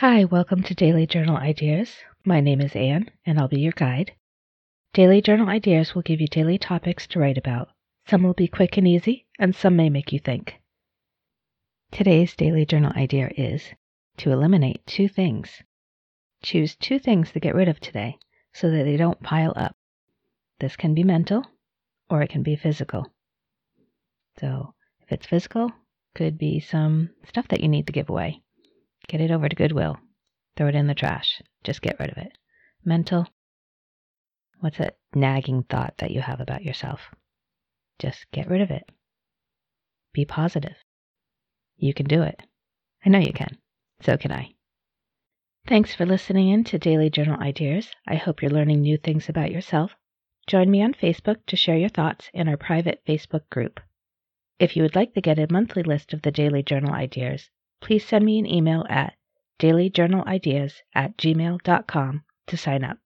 Hi, welcome to Daily Journal Ideas. My name is Anne, and I'll be your guide. Daily Journal Ideas will give you daily topics to write about. Some will be quick and easy, and some may make you think. Today's Daily Journal idea is to eliminate two things. Choose two things to get rid of today so that they don't pile up. This can be mental or it can be physical. So, if it's physical, could be some stuff that you need to give away. Get it over to Goodwill. Throw it in the trash. Just get rid of it. Mental. What's that nagging thought that you have about yourself? Just get rid of it. Be positive. You can do it. I know you can. So can I. Thanks for listening in to Daily Journal Ideas. I hope you're learning new things about yourself. Join me on Facebook to share your thoughts in our private Facebook group. If you would like to get a monthly list of the Daily Journal Ideas, please send me an email at dailyjournalideas at gmail.com to sign up.